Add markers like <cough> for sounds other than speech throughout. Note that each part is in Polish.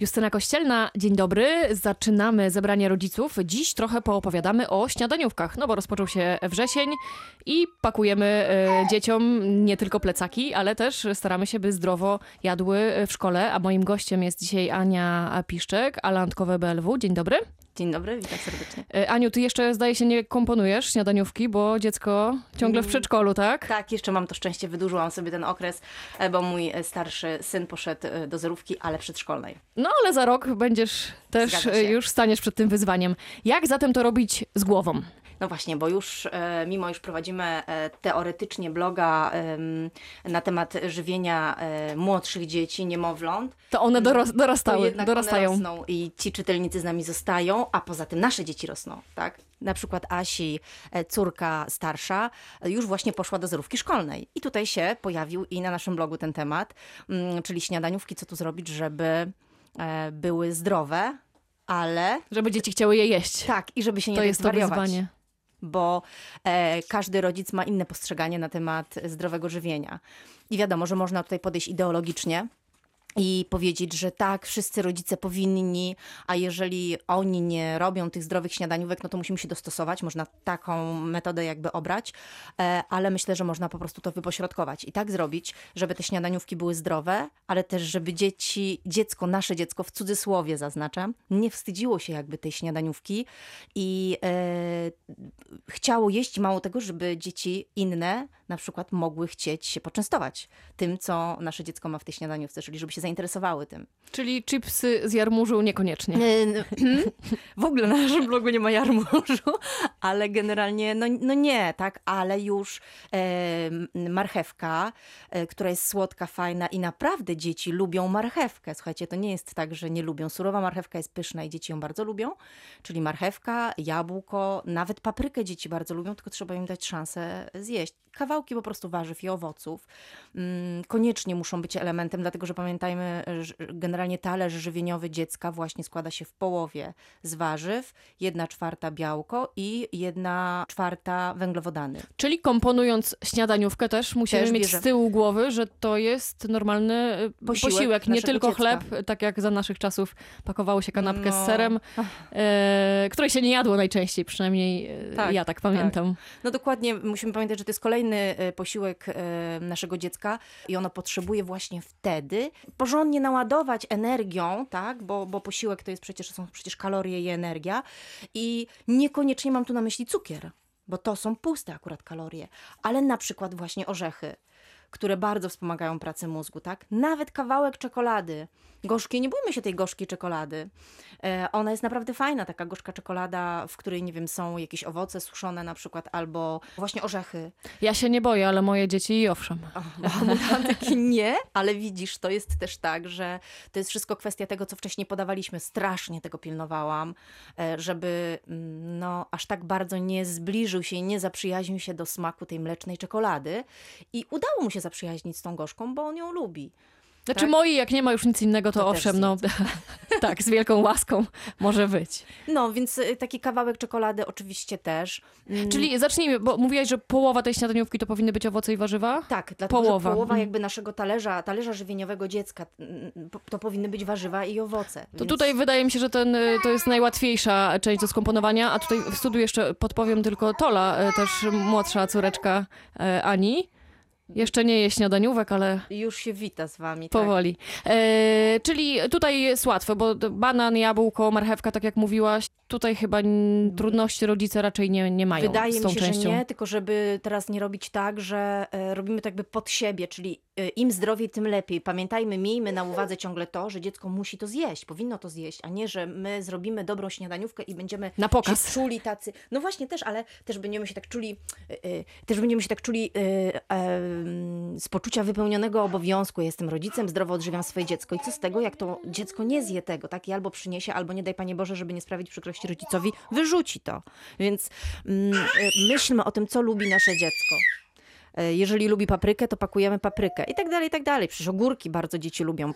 Justyna Kościelna, dzień dobry. Zaczynamy zebranie rodziców. Dziś trochę poopowiadamy o śniadaniówkach, no bo rozpoczął się wrzesień i pakujemy e, dzieciom nie tylko plecaki, ale też staramy się, by zdrowo jadły w szkole. A moim gościem jest dzisiaj Ania Piszczek, Alantkowe BLW. Dzień dobry. Dzień dobry, witam serdecznie. E, Aniu, ty jeszcze zdaje się nie komponujesz śniadaniówki, bo dziecko ciągle w przedszkolu, tak? Tak, jeszcze mam to szczęście, wydłużyłam sobie ten okres, e, bo mój e, starszy syn poszedł e, do zerówki, ale przedszkolnej. No ale za rok będziesz też e, już staniesz przed tym wyzwaniem. Jak zatem to robić z głową? No właśnie, bo już e, mimo już prowadzimy e, teoretycznie bloga na temat żywienia młodszych dzieci, niemowląt, To one doros- to dorastały, jednak dorastają. one rosną i ci czytelnicy z nami zostają, a poza tym nasze dzieci rosną, tak? Na przykład Asi, córka starsza, już właśnie poszła do zerówki szkolnej. I tutaj się pojawił i na naszym blogu ten temat, mm, czyli śniadaniówki, co tu zrobić, żeby były zdrowe, ale Żeby dzieci chciały je jeść. tak, i żeby się nie to jest to wyzwanie. bo e, każdy rodzic ma inne postrzeganie na temat zdrowego żywienia. I wiadomo, że można tutaj podejść ideologicznie i powiedzieć, że tak, wszyscy rodzice powinni, a jeżeli oni nie robią tych zdrowych śniadaniówek, no to musimy się dostosować. Można taką metodę jakby obrać, e, ale myślę, że można po prostu to wypośrodkować i tak zrobić, żeby te śniadaniówki były zdrowe, ale też żeby dzieci, dziecko, nasze dziecko, w cudzysłowie zaznaczam, nie wstydziło się jakby tej śniadaniówki i e, chciało jeść mało tego, żeby dzieci inne na przykład mogły chcieć się poczęstować tym, co nasze dziecko ma w tej śniadaniówce, czyli żeby się zainteresowały tym. Czyli chipsy z jarmużu niekoniecznie. <clears throat> W ogóle na naszym blogu nie ma jarmużu, <laughs> ale generalnie no, no nie, tak, ale już e, marchewka, e, która jest słodka, fajna i naprawdę dzieci lubią marchewkę. Słuchajcie, to nie jest tak, że nie lubią. Surowa marchewka jest pyszna i dzieci ją bardzo lubią, czyli marchewka, jabłko, nawet paprykę dzieci bardzo lubią, tylko trzeba im dać szansę zjeść. Kawałki po prostu warzyw i owoców mm, koniecznie muszą być elementem, dlatego że pamiętajmy, że generalnie talerz żywieniowy dziecka właśnie składa się w połowie z warzyw, jedna czwarta białko i jedna czwarta węglowodany. Czyli komponując śniadaniówkę też musimy Też mieć bierze- z tyłu głowy, że to jest normalny y, Posiłek posiłek, nie tylko dziecka. chleb, tak jak za naszych czasów pakowało się kanapkę z No. serem, e, której się nie jadło najczęściej, przynajmniej e, Tak, ja tak pamiętam. No dokładnie, musimy pamiętać, że to jest kolejny e, posiłek e, naszego dziecka i ono potrzebuje właśnie wtedy porządnie naładować energią, tak, bo, bo posiłek to jest przecież, są przecież kalorie i energia i niekoniecznie mam tu na myśli cukier, bo to są puste akurat kalorie, ale na przykład właśnie orzechy, które bardzo wspomagają pracę mózgu, tak? Nawet kawałek czekolady. Gorzkiej, nie bójmy się tej gorzkiej czekolady. E, ona jest naprawdę fajna, taka gorzka czekolada, w której, nie wiem, są jakieś owoce suszone na przykład, albo właśnie orzechy. Ja się nie boję, ale moje dzieci owszem. <laughs> Taki nie, ale widzisz, to jest też tak, że to jest wszystko kwestia tego, co wcześniej podawaliśmy. Strasznie tego pilnowałam, e, żeby mm, no, aż tak bardzo nie zbliżył się i nie zaprzyjaźnił się do smaku tej mlecznej czekolady. I udało mu się zaprzyjaźnić z tą gorzką, bo on ją lubi. Znaczy Tak? moi, jak nie ma już nic innego, to, To owszem, no <laughs> tak, z wielką łaską <laughs> może być. No, więc y, taki kawałek czekolady oczywiście też. Mm, Czyli zacznijmy, bo mówiłaś, że połowa tej śniadaniówki to powinny być owoce i warzywa? Tak, dlatego Połowa. połowa Mhm. jakby naszego talerza, talerza żywieniowego dziecka, mm, to powinny być warzywa i owoce. To Więc- tutaj wydaje mi się, że ten, y, to jest najłatwiejsza część do skomponowania, a tutaj w studiu jeszcze podpowiem tylko Tola, y, też młodsza córeczka Ani. Jeszcze nie je śniadaniówek, ale Już się wita z wami. Tak. powoli. E, czyli tutaj jest łatwe, bo banan, jabłko, marchewka, tak jak mówiłaś, tutaj chyba trudności rodzice raczej nie, nie mają Wydaje z tą mi się, częścią. że nie, tylko żeby teraz nie robić tak, że e, robimy to jakby pod siebie, czyli e, im zdrowiej, tym lepiej. Pamiętajmy, miejmy na uwadze ciągle to, że dziecko musi to zjeść, powinno to zjeść, a nie, że my zrobimy dobrą śniadaniówkę i będziemy Na pokaz. się czuli tacy. No właśnie też, ale też będziemy się tak czuli, e, też będziemy się tak czuli z poczucia wypełnionego obowiązku. Jestem rodzicem, zdrowo odżywiam swoje dziecko i co z tego, jak to dziecko nie zje tego, tak? I albo przyniesie, albo nie daj Panie Boże, żeby nie sprawić przykrości rodzicowi, wyrzuci to. Więc mm, e, myślmy o tym, co lubi nasze dziecko. E, Jeżeli lubi paprykę, to pakujemy paprykę i tak dalej, i tak dalej. Przecież ogórki bardzo dzieci lubią.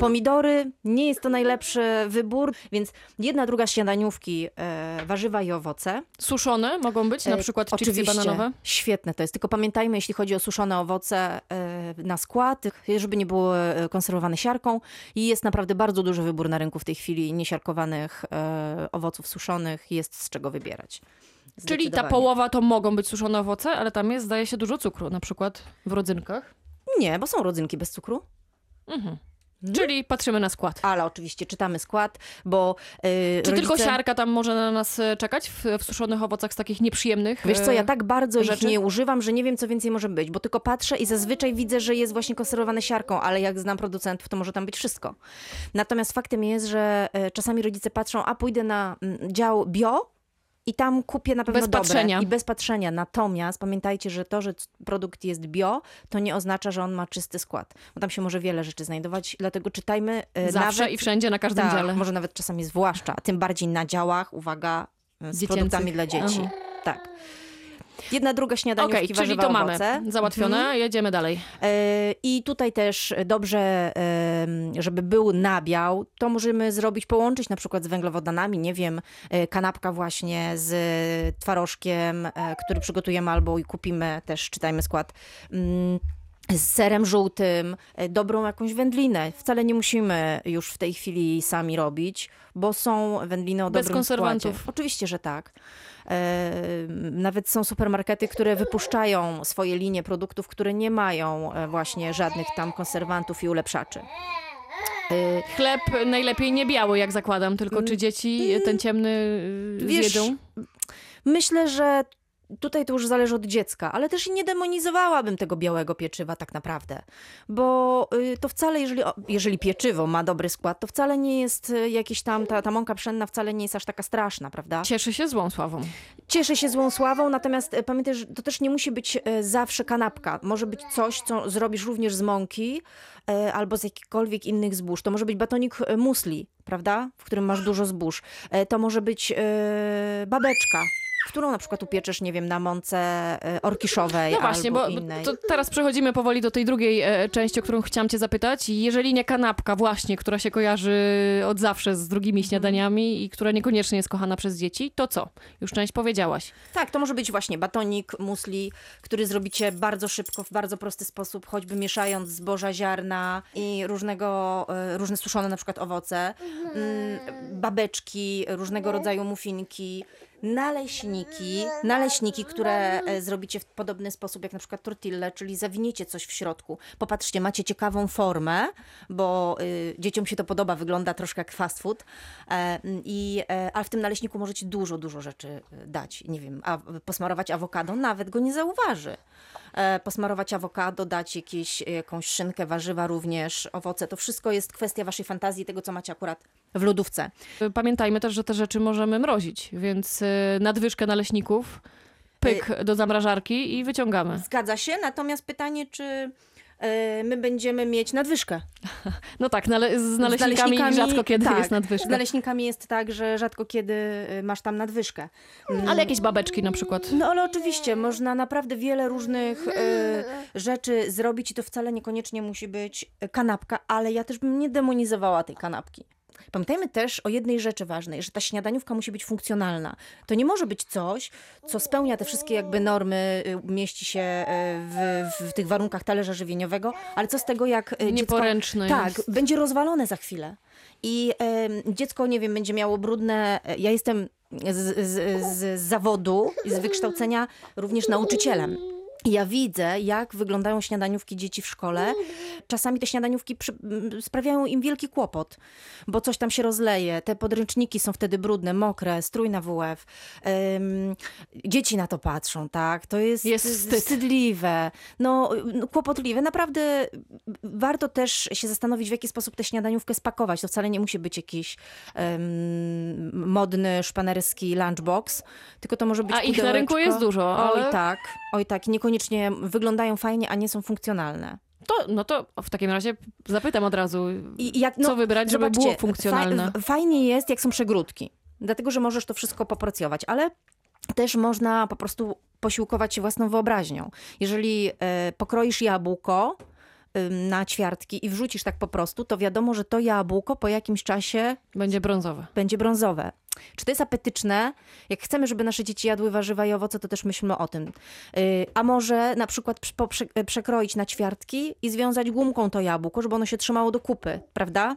Pomidory nie jest to najlepszy wybór, więc jedna, druga śniadaniówki, e, warzywa i owoce. Suszone mogą być, na E, przykład chipsy Oczywiście, bananowe? świetne to jest. Tylko pamiętajmy, jeśli chodzi o suszone owoce, e, e, na skład, żeby nie było e, konserwowane siarką. I jest naprawdę bardzo duży wybór na rynku w tej chwili niesiarkowanych e, owoców suszonych. Jest z czego wybierać. Czyli ta połowa to mogą być suszone owoce, ale tam jest, zdaje się, dużo cukru, na przykład w rodzynkach. Nie, bo są rodzynki bez cukru. Mhm. Czyli patrzymy na skład. Ale oczywiście czytamy skład, bo e, Czy tylko rodzice- siarka tam może na nas e, czekać w, w suszonych owocach z takich nieprzyjemnych? Wiesz co, ja tak bardzo ich rzeczy? nie używam, że nie wiem, co więcej może być, bo tylko patrzę i zazwyczaj widzę, że jest właśnie konserwowane siarką, ale jak znam producentów, to może tam być wszystko. Natomiast faktem jest, że e, czasami rodzice patrzą, a pójdę na mm, dział bio i tam kupię na pewno Bez dobre. patrzenia. I bez patrzenia. Natomiast pamiętajcie, że to, że produkt jest bio, to nie oznacza, że on ma czysty skład, bo tam się może wiele rzeczy znajdować, dlatego czytajmy e, Zawsze nawet... i wszędzie, na każdym tak, dziale. może nawet czasami zwłaszcza, a tym bardziej na działach, uwaga, z Dziecięcych. produktami dla dzieci. Aha. Tak. Jedna, druga śniadaniówki, czyli warzywa, to mamy owoce. załatwione, Mhm. jedziemy dalej. E, I tutaj też dobrze, żeby był nabiał, to możemy zrobić, połączyć na przykład z węglowodanami, nie wiem, e, kanapka właśnie z twarożkiem, e, który przygotujemy albo i kupimy, też czytajmy skład, mm, z serem żółtym, e, dobrą jakąś wędlinę. Wcale nie musimy już w tej chwili sami robić, bo są wędliny o Bez dobrym konserwantów. składzie. Oczywiście, że tak. E, Nawet są supermarkety, które wypuszczają swoje linie produktów, które nie mają e, właśnie żadnych tam konserwantów i ulepszaczy. Chleb najlepiej nie biały, jak zakładam, tylko czy dzieci ten ciemny y, Mm. Wiesz, zjedzą? Myślę, że tutaj to już zależy od dziecka, ale też i nie demonizowałabym tego białego pieczywa tak naprawdę. Bo y, to wcale, jeżeli, jeżeli pieczywo ma dobry skład, to wcale nie jest y, jakieś tam, ta, ta mąka pszenna wcale nie jest aż taka straszna, prawda? Cieszy się złą sławą. Cieszę się złą sławą, natomiast e, pamiętaj, że to też nie musi być zawsze kanapka. Może być coś, co zrobisz również z mąki albo z jakichkolwiek innych zbóż. To może być batonik musli, prawda? W którym masz dużo zbóż. To może być babeczka, którą na przykład upieczesz, nie wiem, na mące e, orkiszowej No właśnie, albo bo innej. to teraz przechodzimy powoli do tej drugiej e, części, o którą chciałam cię zapytać. Jeżeli nie kanapka właśnie, która się kojarzy od zawsze z drugimi Mhm. śniadaniami i która niekoniecznie jest kochana przez dzieci, to co? Już część powiedziałaś. Tak, to może być właśnie batonik musli, który zrobicie bardzo szybko, w bardzo prosty sposób, choćby mieszając zboża, ziarna i różnego, e, różne suszone na przykład owoce, mm, babeczki, różnego rodzaju muffinki, naleśniki, naleśniki, które e, zrobicie w podobny sposób jak na przykład tortille, czyli zawiniecie coś w środku. Popatrzcie, macie ciekawą formę, bo y, dzieciom się to podoba, wygląda troszkę jak fast food, e, i, e, ale w tym naleśniku możecie dużo, dużo rzeczy e, dać. Nie wiem, a, posmarować awokado, nawet go nie zauważy. E, posmarować awokado, dać jakieś, jakąś szynkę, warzywa również, owoce. To wszystko jest kwestia waszej fantazji, tego co macie akurat w lodówce. Pamiętajmy też, że te rzeczy możemy mrozić, więc y, nadwyżkę naleśników, pyk Y- do zamrażarki i wyciągamy. Zgadza się, natomiast pytanie, czy my będziemy mieć nadwyżkę. <laughs> No tak, nale- z Z naleśnikami, rzadko kiedy tak, jest nadwyżka. Z naleśnikami jest tak, że rzadko kiedy y, masz tam nadwyżkę. Mm, Ale jakieś babeczki na przykład. No ale oczywiście, można naprawdę wiele różnych e, rzeczy zrobić i to wcale niekoniecznie musi być kanapka, ale ja też bym nie demonizowała tej kanapki. Pamiętajmy też o jednej rzeczy ważnej, że ta śniadaniówka musi być funkcjonalna. To nie może być coś, co spełnia te wszystkie jakby normy, y, mieści się e, w, w tych warunkach talerza żywieniowego, ale co z tego, jak e, dziecko... Nieporęczne Tak, jest. będzie rozwalone za chwilę. I dziecko, nie wiem, będzie miało brudne. Ja jestem z, z, z zawodu i z wykształcenia również nauczycielem. Ja widzę, jak wyglądają śniadaniówki dzieci w szkole. Czasami te śniadaniówki przy, sprawiają im wielki kłopot, bo coś tam się rozleje. Te podręczniki są wtedy brudne, mokre, strój na WF. Ym, dzieci na to patrzą, tak? To jest, Jest wstyd. wstydliwe, no, no kłopotliwe. Naprawdę warto też się zastanowić, w jaki sposób tę śniadaniówkę spakować. To wcale nie musi być jakiś modny, szpanerski lunchbox, tylko to może być A ich na rynku jest dużo, ale- Oj tak, oj tak. Niekoniecznie wyglądają fajnie, a nie są funkcjonalne. To, no to w takim razie zapytam od razu, I jak, co wybrać, żeby było funkcjonalne. Faj, fajnie jest, jak są przegródki, dlatego że możesz to wszystko poporcjować, ale też można po prostu posiłkować się własną wyobraźnią. Jeżeli e, pokroisz jabłko, na ćwiartki i wrzucisz tak po prostu, to wiadomo, że to jabłko po jakimś czasie Będzie brązowe. będzie brązowe. Czy to jest apetyczne? Jak chcemy, żeby nasze dzieci jadły warzywa i owoce, to też myślmy o tym. Yy, a może na przykład przekroić na ćwiartki i związać gumką to jabłko, żeby ono się trzymało do kupy, prawda?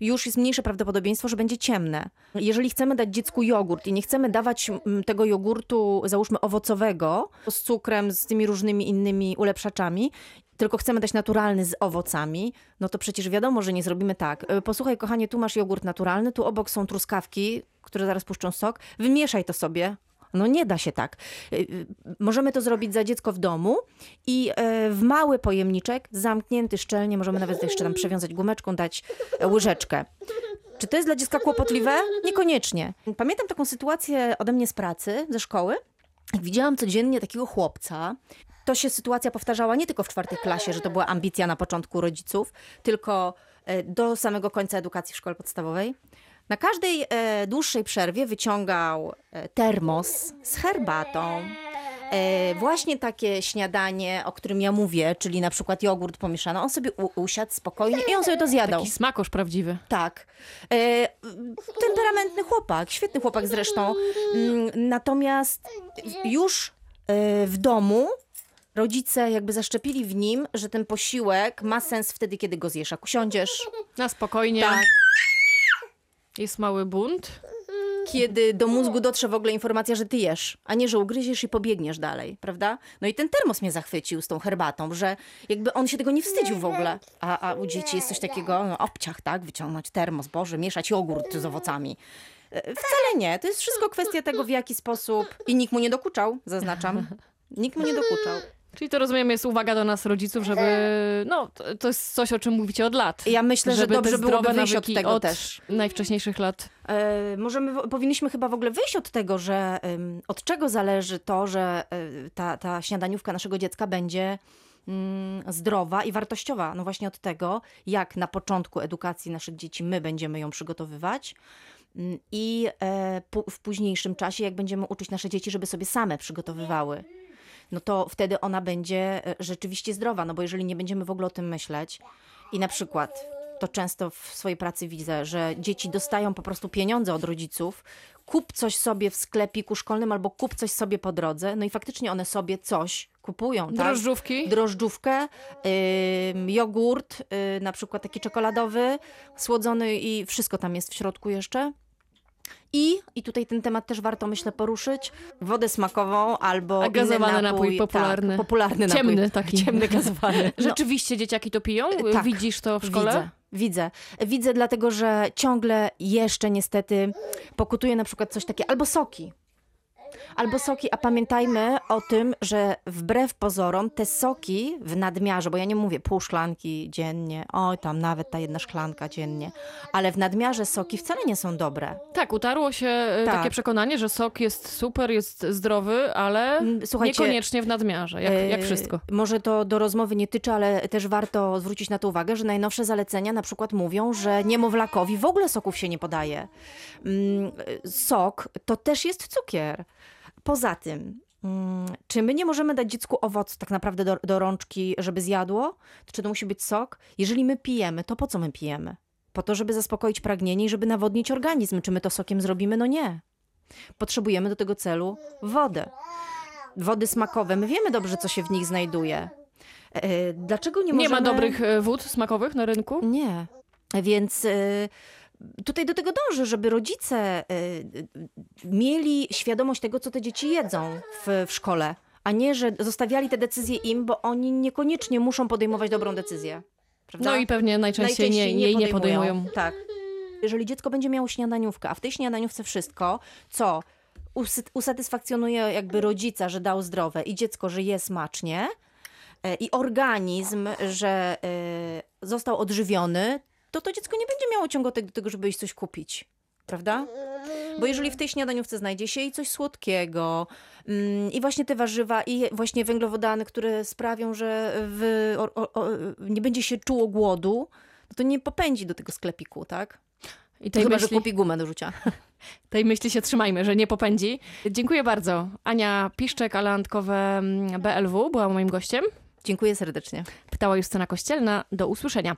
Już jest mniejsze prawdopodobieństwo, że będzie ciemne. Jeżeli chcemy dać dziecku jogurt i nie chcemy dawać mm, tego jogurtu, załóżmy owocowego, z cukrem, z tymi różnymi innymi ulepszaczami, tylko chcemy dać naturalny z owocami, no to przecież wiadomo, że nie zrobimy tak. E, Posłuchaj, kochanie, tu masz jogurt naturalny, tu obok są truskawki, które zaraz puszczą sok. Wymieszaj to sobie. No nie da się tak. E, e, Możemy to zrobić za dziecko w domu i w mały pojemniczek, zamknięty szczelnie, możemy nawet jeszcze tam przewiązać gumeczką, dać łyżeczkę. Czy to jest dla dziecka kłopotliwe? Niekoniecznie. Pamiętam taką sytuację ode mnie z pracy, ze szkoły. Widziałam codziennie takiego chłopca, to się sytuacja powtarzała nie tylko w czwartej klasie, że to była ambicja na początku rodziców, tylko e, do samego końca edukacji w szkole podstawowej. Na każdej e, dłuższej przerwie wyciągał e, termos z herbatą. Właśnie takie śniadanie, o którym ja mówię, czyli na przykład jogurt pomieszany. On sobie usiadł spokojnie i on sobie to zjadał. Taki smakosz prawdziwy. Tak. Temperamentny chłopak, świetny chłopak zresztą. Mm, Natomiast już w domu rodzice jakby zaszczepili w nim, że ten posiłek ma sens wtedy, kiedy go zjesz. Jak usiądziesz, Na spokojnie. tak. Jest mały bunt. kiedy do mózgu dotrze w ogóle informacja, że ty jesz, a nie, że ugryziesz i pobiegniesz dalej, prawda? No i ten termos mnie zachwycił z tą herbatą, że jakby on się tego nie wstydził w ogóle. A, a u dzieci jest coś takiego, no obciach, tak? Wyciągnąć termos, Boże, mieszać jogurt z owocami. E, Wcale nie. To jest wszystko kwestia tego, w jaki sposób... I nikt mu nie dokuczał, zaznaczam. Nikt mu nie dokuczał. Czyli to rozumiem jest uwaga do nas rodziców, żeby... No, to, jest coś, o czym mówicie od lat. Ja myślę, że dobrze byłoby wyjść od tego od też. najwcześniejszych lat. E, możemy, powinniśmy chyba w ogóle wyjść od tego, że od czego zależy to, że e, ta, ta śniadaniówka naszego dziecka będzie mm, zdrowa i wartościowa. No właśnie od tego, jak na początku edukacji naszych dzieci my będziemy ją przygotowywać mm, i e, w późniejszym czasie, jak będziemy uczyć nasze dzieci, żeby sobie same przygotowywały. No to wtedy ona będzie e, rzeczywiście zdrowa, no bo jeżeli nie będziemy w ogóle o tym myśleć i na przykład to często w swojej pracy widzę, że dzieci dostają po prostu pieniądze od rodziców, kup coś sobie w sklepiku szkolnym albo kup coś sobie po drodze, no i faktycznie one sobie coś kupują, tak? Drożdżówki. Drożdżówkę, ym, jogurt, y, na przykład taki czekoladowy, słodzony i wszystko tam jest w środku jeszcze. I, I tutaj ten temat też warto, myślę, poruszyć. Wodę smakową albo A gazowany inny napój popularny. Tak, popularny napój. Ciemny taki. Ciemny gazowany. No, <laughs> Rzeczywiście dzieciaki to piją? tak. Widzisz to w szkole? Widzę, widzę. Widzę dlatego, że ciągle jeszcze niestety pokutuje na przykład coś takiego, albo soki. Albo soki, a pamiętajmy o tym, że wbrew pozorom te soki w nadmiarze, bo ja nie mówię pół szklanki dziennie, oj tam nawet ta jedna szklanka dziennie, ale w nadmiarze soki wcale nie są dobre. Tak, utarło się e, Tak. takie przekonanie, że sok jest super, jest zdrowy, ale Mm, Słuchajcie, niekoniecznie w nadmiarze, jak, jak E, wszystko. Może to do rozmowy nie tyczy, ale też warto zwrócić na to uwagę, że najnowsze zalecenia na przykład mówią, że niemowlakowi w ogóle soków się nie podaje. Mm, Sok to też jest cukier. Poza tym, mm, czy my nie możemy dać dziecku owoc tak naprawdę do, do rączki, żeby zjadło? Czy to musi być sok? Jeżeli my pijemy, to po co my pijemy? Po to, żeby zaspokoić pragnienie i żeby nawodnić organizm. Czy my to sokiem zrobimy? No nie. Potrzebujemy do tego celu wodę wody smakowe. My wiemy dobrze, co się w nich znajduje. E, Dlaczego nie Nie możemy... ma dobrych e, wód smakowych na rynku? Nie. Więc e, tutaj do tego dążę, żeby rodzice e, mieli świadomość tego, co te dzieci jedzą w, w szkole, a nie, że zostawiali te decyzje im, bo oni niekoniecznie muszą podejmować dobrą decyzję. Prawda? No i pewnie najczęściej, nie, jej nie podejmują. Tak. Jeżeli dziecko będzie miało śniadaniówkę, a w tej śniadaniówce wszystko, co usatysfakcjonuje jakby rodzica, że dał zdrowe i dziecko, że je smacznie e, i organizm, że e, został odżywiony, to to dziecko nie będzie miało ciągu do tego, żeby iść coś kupić. Prawda? Bo jeżeli w tej śniadaniówce znajdzie się i coś słodkiego, mm, i właśnie te warzywa, i właśnie węglowodany, które sprawią, że w, o, o, nie będzie się czuło głodu, no to nie popędzi do tego sklepiku, tak? I tej Chyba, myśli, że kupi gumę do rzucia. <laughs> tej myśli się trzymajmy, że nie popędzi. Dziękuję bardzo. Ania Piszczek, ale Antkowe mm, BLW była moim gościem. Dziękuję serdecznie. Pytała Justyna Kościelna. Do usłyszenia.